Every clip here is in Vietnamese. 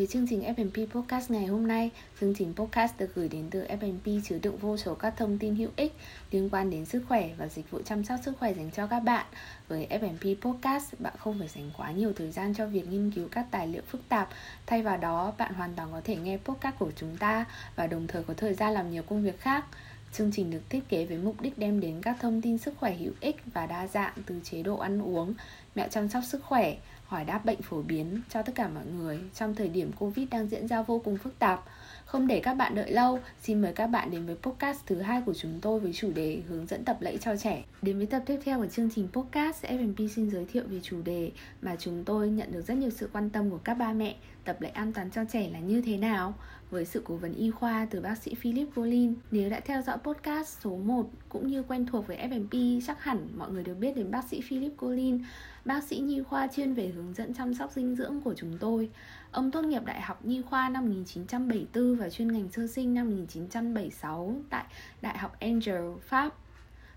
với chương trình F&P Podcast ngày hôm nay. Chương trình podcast được gửi đến từ F&P chứa đựng vô số các thông tin hữu ích liên quan đến sức khỏe và dịch vụ chăm sóc sức khỏe dành cho các bạn. Với F&P Podcast, bạn không phải dành quá nhiều thời gian cho việc nghiên cứu các tài liệu phức tạp. Thay vào đó, bạn hoàn toàn có thể nghe podcast của chúng ta và đồng thời có thời gian làm nhiều công việc khác. Chương trình được thiết kế với mục đích đem đến các thông tin sức khỏe hữu ích và đa dạng từ chế độ ăn uống, mẹo chăm sóc sức khỏe, hỏi đáp bệnh phổ biến cho tất cả mọi người trong thời điểm Covid đang diễn ra vô cùng phức tạp. Không để các bạn đợi lâu, xin mời các bạn đến với podcast thứ hai của chúng tôi với chủ đề hướng dẫn tập lẫy cho trẻ. Đến với tập tiếp theo của chương trình podcast, F&P xin giới thiệu về chủ đề mà chúng tôi nhận được rất nhiều sự quan tâm của các ba mẹ, tập lẫy an toàn cho trẻ là như thế nào? Với sự cố vấn y khoa từ bác sĩ Philip Volin. nếu đã theo dõi podcast số 1 cũng như quen thuộc với FMP, chắc hẳn mọi người đều biết đến bác sĩ Philip Volin, bác sĩ nhi khoa chuyên về hướng dẫn chăm sóc dinh dưỡng của chúng tôi. Ông tốt nghiệp Đại học Nhi khoa năm 1974 và chuyên ngành sơ sinh năm 1976 tại Đại học Angel, Pháp.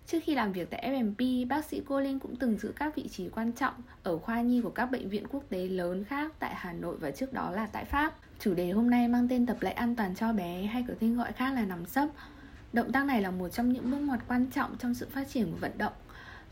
Trước khi làm việc tại FMP, bác sĩ cô Linh cũng từng giữ các vị trí quan trọng ở khoa nhi của các bệnh viện quốc tế lớn khác tại Hà Nội và trước đó là tại Pháp. Chủ đề hôm nay mang tên tập lệ an toàn cho bé hay có tên gọi khác là nằm sấp. Động tác này là một trong những bước ngoặt quan trọng trong sự phát triển của vận động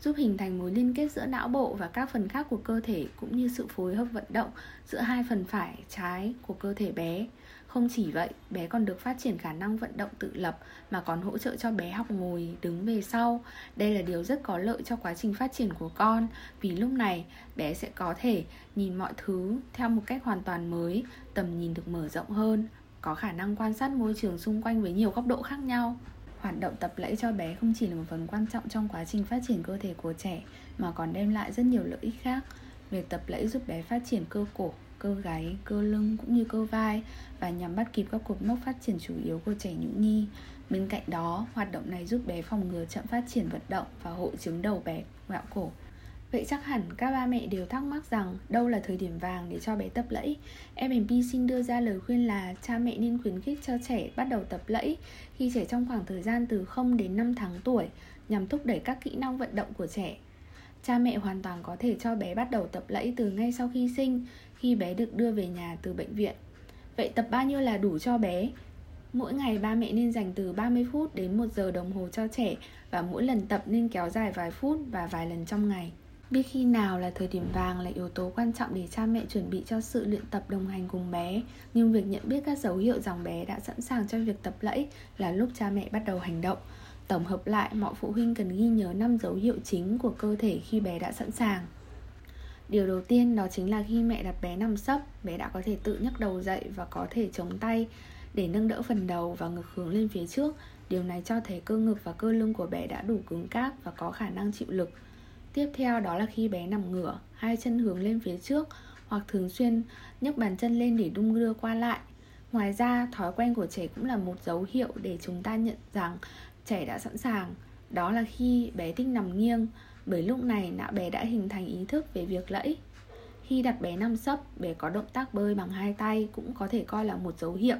giúp hình thành mối liên kết giữa não bộ và các phần khác của cơ thể cũng như sự phối hợp vận động giữa hai phần phải trái của cơ thể bé. Không chỉ vậy, bé còn được phát triển khả năng vận động tự lập mà còn hỗ trợ cho bé học ngồi, đứng về sau. Đây là điều rất có lợi cho quá trình phát triển của con vì lúc này bé sẽ có thể nhìn mọi thứ theo một cách hoàn toàn mới, tầm nhìn được mở rộng hơn, có khả năng quan sát môi trường xung quanh với nhiều góc độ khác nhau hoạt động tập lẫy cho bé không chỉ là một phần quan trọng trong quá trình phát triển cơ thể của trẻ mà còn đem lại rất nhiều lợi ích khác việc tập lẫy giúp bé phát triển cơ cổ cơ gáy, cơ lưng cũng như cơ vai và nhằm bắt kịp các cột mốc phát triển chủ yếu của trẻ nhũ nhi bên cạnh đó, hoạt động này giúp bé phòng ngừa chậm phát triển vận động và hội chứng đầu bé ngạo cổ Vậy chắc hẳn các ba mẹ đều thắc mắc rằng đâu là thời điểm vàng để cho bé tập lẫy. MMP xin đưa ra lời khuyên là cha mẹ nên khuyến khích cho trẻ bắt đầu tập lẫy khi trẻ trong khoảng thời gian từ 0 đến 5 tháng tuổi nhằm thúc đẩy các kỹ năng vận động của trẻ. Cha mẹ hoàn toàn có thể cho bé bắt đầu tập lẫy từ ngay sau khi sinh, khi bé được đưa về nhà từ bệnh viện. Vậy tập bao nhiêu là đủ cho bé? Mỗi ngày ba mẹ nên dành từ 30 phút đến 1 giờ đồng hồ cho trẻ và mỗi lần tập nên kéo dài vài phút và vài lần trong ngày. Biết khi nào là thời điểm vàng là yếu tố quan trọng để cha mẹ chuẩn bị cho sự luyện tập đồng hành cùng bé Nhưng việc nhận biết các dấu hiệu rằng bé đã sẵn sàng cho việc tập lẫy là lúc cha mẹ bắt đầu hành động Tổng hợp lại, mọi phụ huynh cần ghi nhớ 5 dấu hiệu chính của cơ thể khi bé đã sẵn sàng Điều đầu tiên đó chính là khi mẹ đặt bé nằm sấp, bé đã có thể tự nhấc đầu dậy và có thể chống tay để nâng đỡ phần đầu và ngực hướng lên phía trước. Điều này cho thấy cơ ngực và cơ lưng của bé đã đủ cứng cáp và có khả năng chịu lực. Tiếp theo đó là khi bé nằm ngửa, hai chân hướng lên phía trước hoặc thường xuyên nhấc bàn chân lên để đung đưa qua lại. Ngoài ra, thói quen của trẻ cũng là một dấu hiệu để chúng ta nhận rằng trẻ đã sẵn sàng. Đó là khi bé thích nằm nghiêng, bởi lúc này não bé đã hình thành ý thức về việc lẫy. Khi đặt bé nằm sấp, bé có động tác bơi bằng hai tay cũng có thể coi là một dấu hiệu.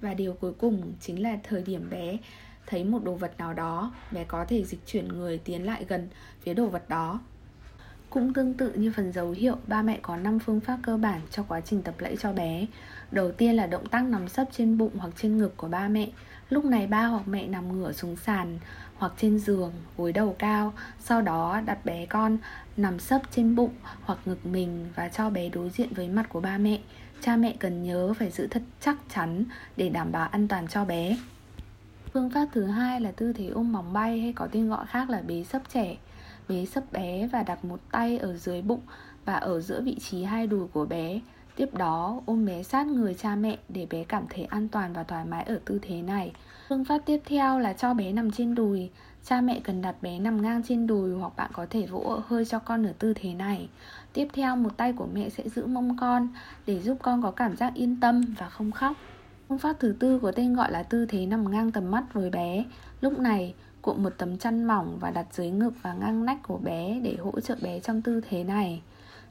Và điều cuối cùng chính là thời điểm bé thấy một đồ vật nào đó, bé có thể dịch chuyển người tiến lại gần phía đồ vật đó. Cũng tương tự như phần dấu hiệu, ba mẹ có 5 phương pháp cơ bản cho quá trình tập lẫy cho bé. Đầu tiên là động tác nằm sấp trên bụng hoặc trên ngực của ba mẹ. Lúc này ba hoặc mẹ nằm ngửa xuống sàn hoặc trên giường, gối đầu cao, sau đó đặt bé con nằm sấp trên bụng hoặc ngực mình và cho bé đối diện với mặt của ba mẹ. Cha mẹ cần nhớ phải giữ thật chắc chắn để đảm bảo an toàn cho bé. Phương pháp thứ hai là tư thế ôm bóng bay hay có tên gọi khác là bế sấp trẻ. Bế sấp bé và đặt một tay ở dưới bụng và ở giữa vị trí hai đùi của bé. Tiếp đó ôm bé sát người cha mẹ để bé cảm thấy an toàn và thoải mái ở tư thế này. Phương pháp tiếp theo là cho bé nằm trên đùi. Cha mẹ cần đặt bé nằm ngang trên đùi hoặc bạn có thể vỗ hơi cho con ở tư thế này. Tiếp theo một tay của mẹ sẽ giữ mông con để giúp con có cảm giác yên tâm và không khóc. Phương pháp thứ tư có tên gọi là tư thế nằm ngang tầm mắt với bé. Lúc này, cuộn một tấm chăn mỏng và đặt dưới ngực và ngang nách của bé để hỗ trợ bé trong tư thế này.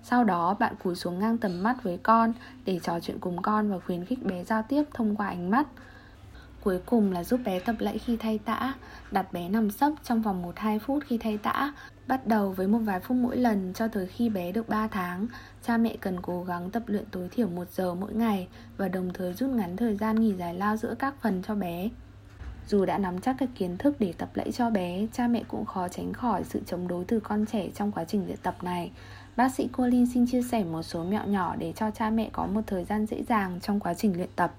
Sau đó bạn cúi xuống ngang tầm mắt với con để trò chuyện cùng con và khuyến khích bé giao tiếp thông qua ánh mắt. cuối cùng là giúp bé tập lẫy khi thay tã, đặt bé nằm sấp trong vòng 1-2 phút khi thay tã. Bắt đầu với một vài phút mỗi lần cho tới khi bé được 3 tháng, cha mẹ cần cố gắng tập luyện tối thiểu 1 giờ mỗi ngày và đồng thời rút ngắn thời gian nghỉ giải lao giữa các phần cho bé. Dù đã nắm chắc các kiến thức để tập lẫy cho bé, cha mẹ cũng khó tránh khỏi sự chống đối từ con trẻ trong quá trình luyện tập này. Bác sĩ Colin xin chia sẻ một số mẹo nhỏ để cho cha mẹ có một thời gian dễ dàng trong quá trình luyện tập.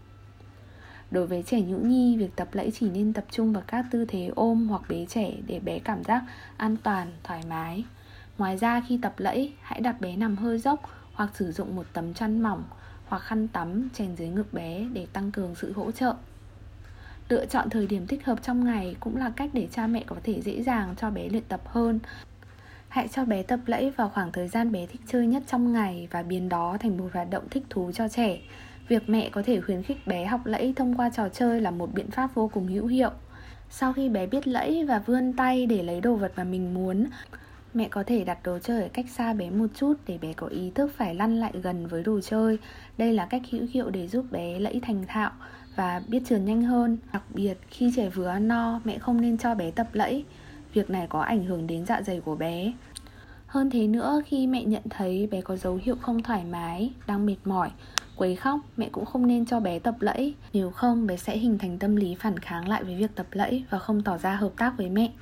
Đối với trẻ nhũ nhi, việc tập lẫy chỉ nên tập trung vào các tư thế ôm hoặc bế trẻ để bé cảm giác an toàn, thoải mái. Ngoài ra khi tập lẫy, hãy đặt bé nằm hơi dốc hoặc sử dụng một tấm chăn mỏng hoặc khăn tắm chèn dưới ngực bé để tăng cường sự hỗ trợ. Lựa chọn thời điểm thích hợp trong ngày cũng là cách để cha mẹ có thể dễ dàng cho bé luyện tập hơn. Hãy cho bé tập lẫy vào khoảng thời gian bé thích chơi nhất trong ngày và biến đó thành một hoạt động thích thú cho trẻ. Việc mẹ có thể khuyến khích bé học lẫy thông qua trò chơi là một biện pháp vô cùng hữu hiệu. Sau khi bé biết lẫy và vươn tay để lấy đồ vật mà mình muốn, mẹ có thể đặt đồ chơi ở cách xa bé một chút để bé có ý thức phải lăn lại gần với đồ chơi. Đây là cách hữu hiệu để giúp bé lẫy thành thạo và biết trườn nhanh hơn. Đặc biệt khi trẻ vừa ăn no, mẹ không nên cho bé tập lẫy. Việc này có ảnh hưởng đến dạ dày của bé. Hơn thế nữa, khi mẹ nhận thấy bé có dấu hiệu không thoải mái, đang mệt mỏi, quấy khóc, mẹ cũng không nên cho bé tập lẫy. Nếu không, bé sẽ hình thành tâm lý phản kháng lại với việc tập lẫy và không tỏ ra hợp tác với mẹ.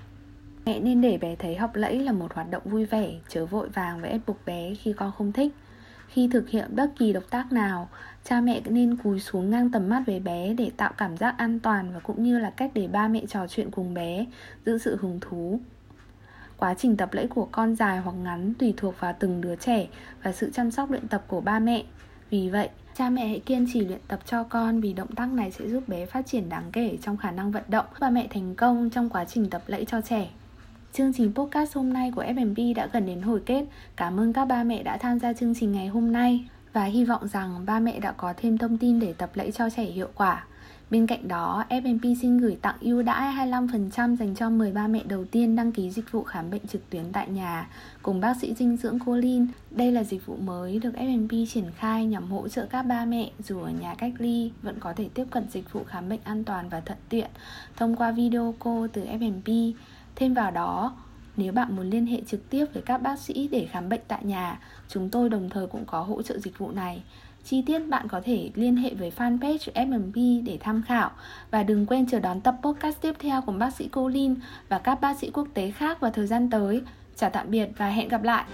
Mẹ nên để bé thấy học lẫy là một hoạt động vui vẻ, chớ vội vàng và ép buộc bé khi con không thích. Khi thực hiện bất kỳ động tác nào, cha mẹ nên cúi xuống ngang tầm mắt với bé để tạo cảm giác an toàn và cũng như là cách để ba mẹ trò chuyện cùng bé, giữ sự hứng thú. Quá trình tập lẫy của con dài hoặc ngắn tùy thuộc vào từng đứa trẻ và sự chăm sóc luyện tập của ba mẹ. Vì vậy, cha mẹ hãy kiên trì luyện tập cho con vì động tác này sẽ giúp bé phát triển đáng kể trong khả năng vận động và mẹ thành công trong quá trình tập lẫy cho trẻ. Chương trình podcast hôm nay của FMP đã gần đến hồi kết. Cảm ơn các ba mẹ đã tham gia chương trình ngày hôm nay và hy vọng rằng ba mẹ đã có thêm thông tin để tập lẫy cho trẻ hiệu quả. Bên cạnh đó, FMP xin gửi tặng ưu đãi 25% dành cho 10 ba mẹ đầu tiên đăng ký dịch vụ khám bệnh trực tuyến tại nhà cùng bác sĩ dinh dưỡng Colin. Đây là dịch vụ mới được FMP triển khai nhằm hỗ trợ các ba mẹ dù ở nhà cách ly vẫn có thể tiếp cận dịch vụ khám bệnh an toàn và thuận tiện thông qua video call từ FMP. Thêm vào đó, nếu bạn muốn liên hệ trực tiếp với các bác sĩ để khám bệnh tại nhà, chúng tôi đồng thời cũng có hỗ trợ dịch vụ này. Chi tiết bạn có thể liên hệ với fanpage FMP để tham khảo và đừng quên chờ đón tập podcast tiếp theo của bác sĩ Colin và các bác sĩ quốc tế khác vào thời gian tới. Chào tạm biệt và hẹn gặp lại.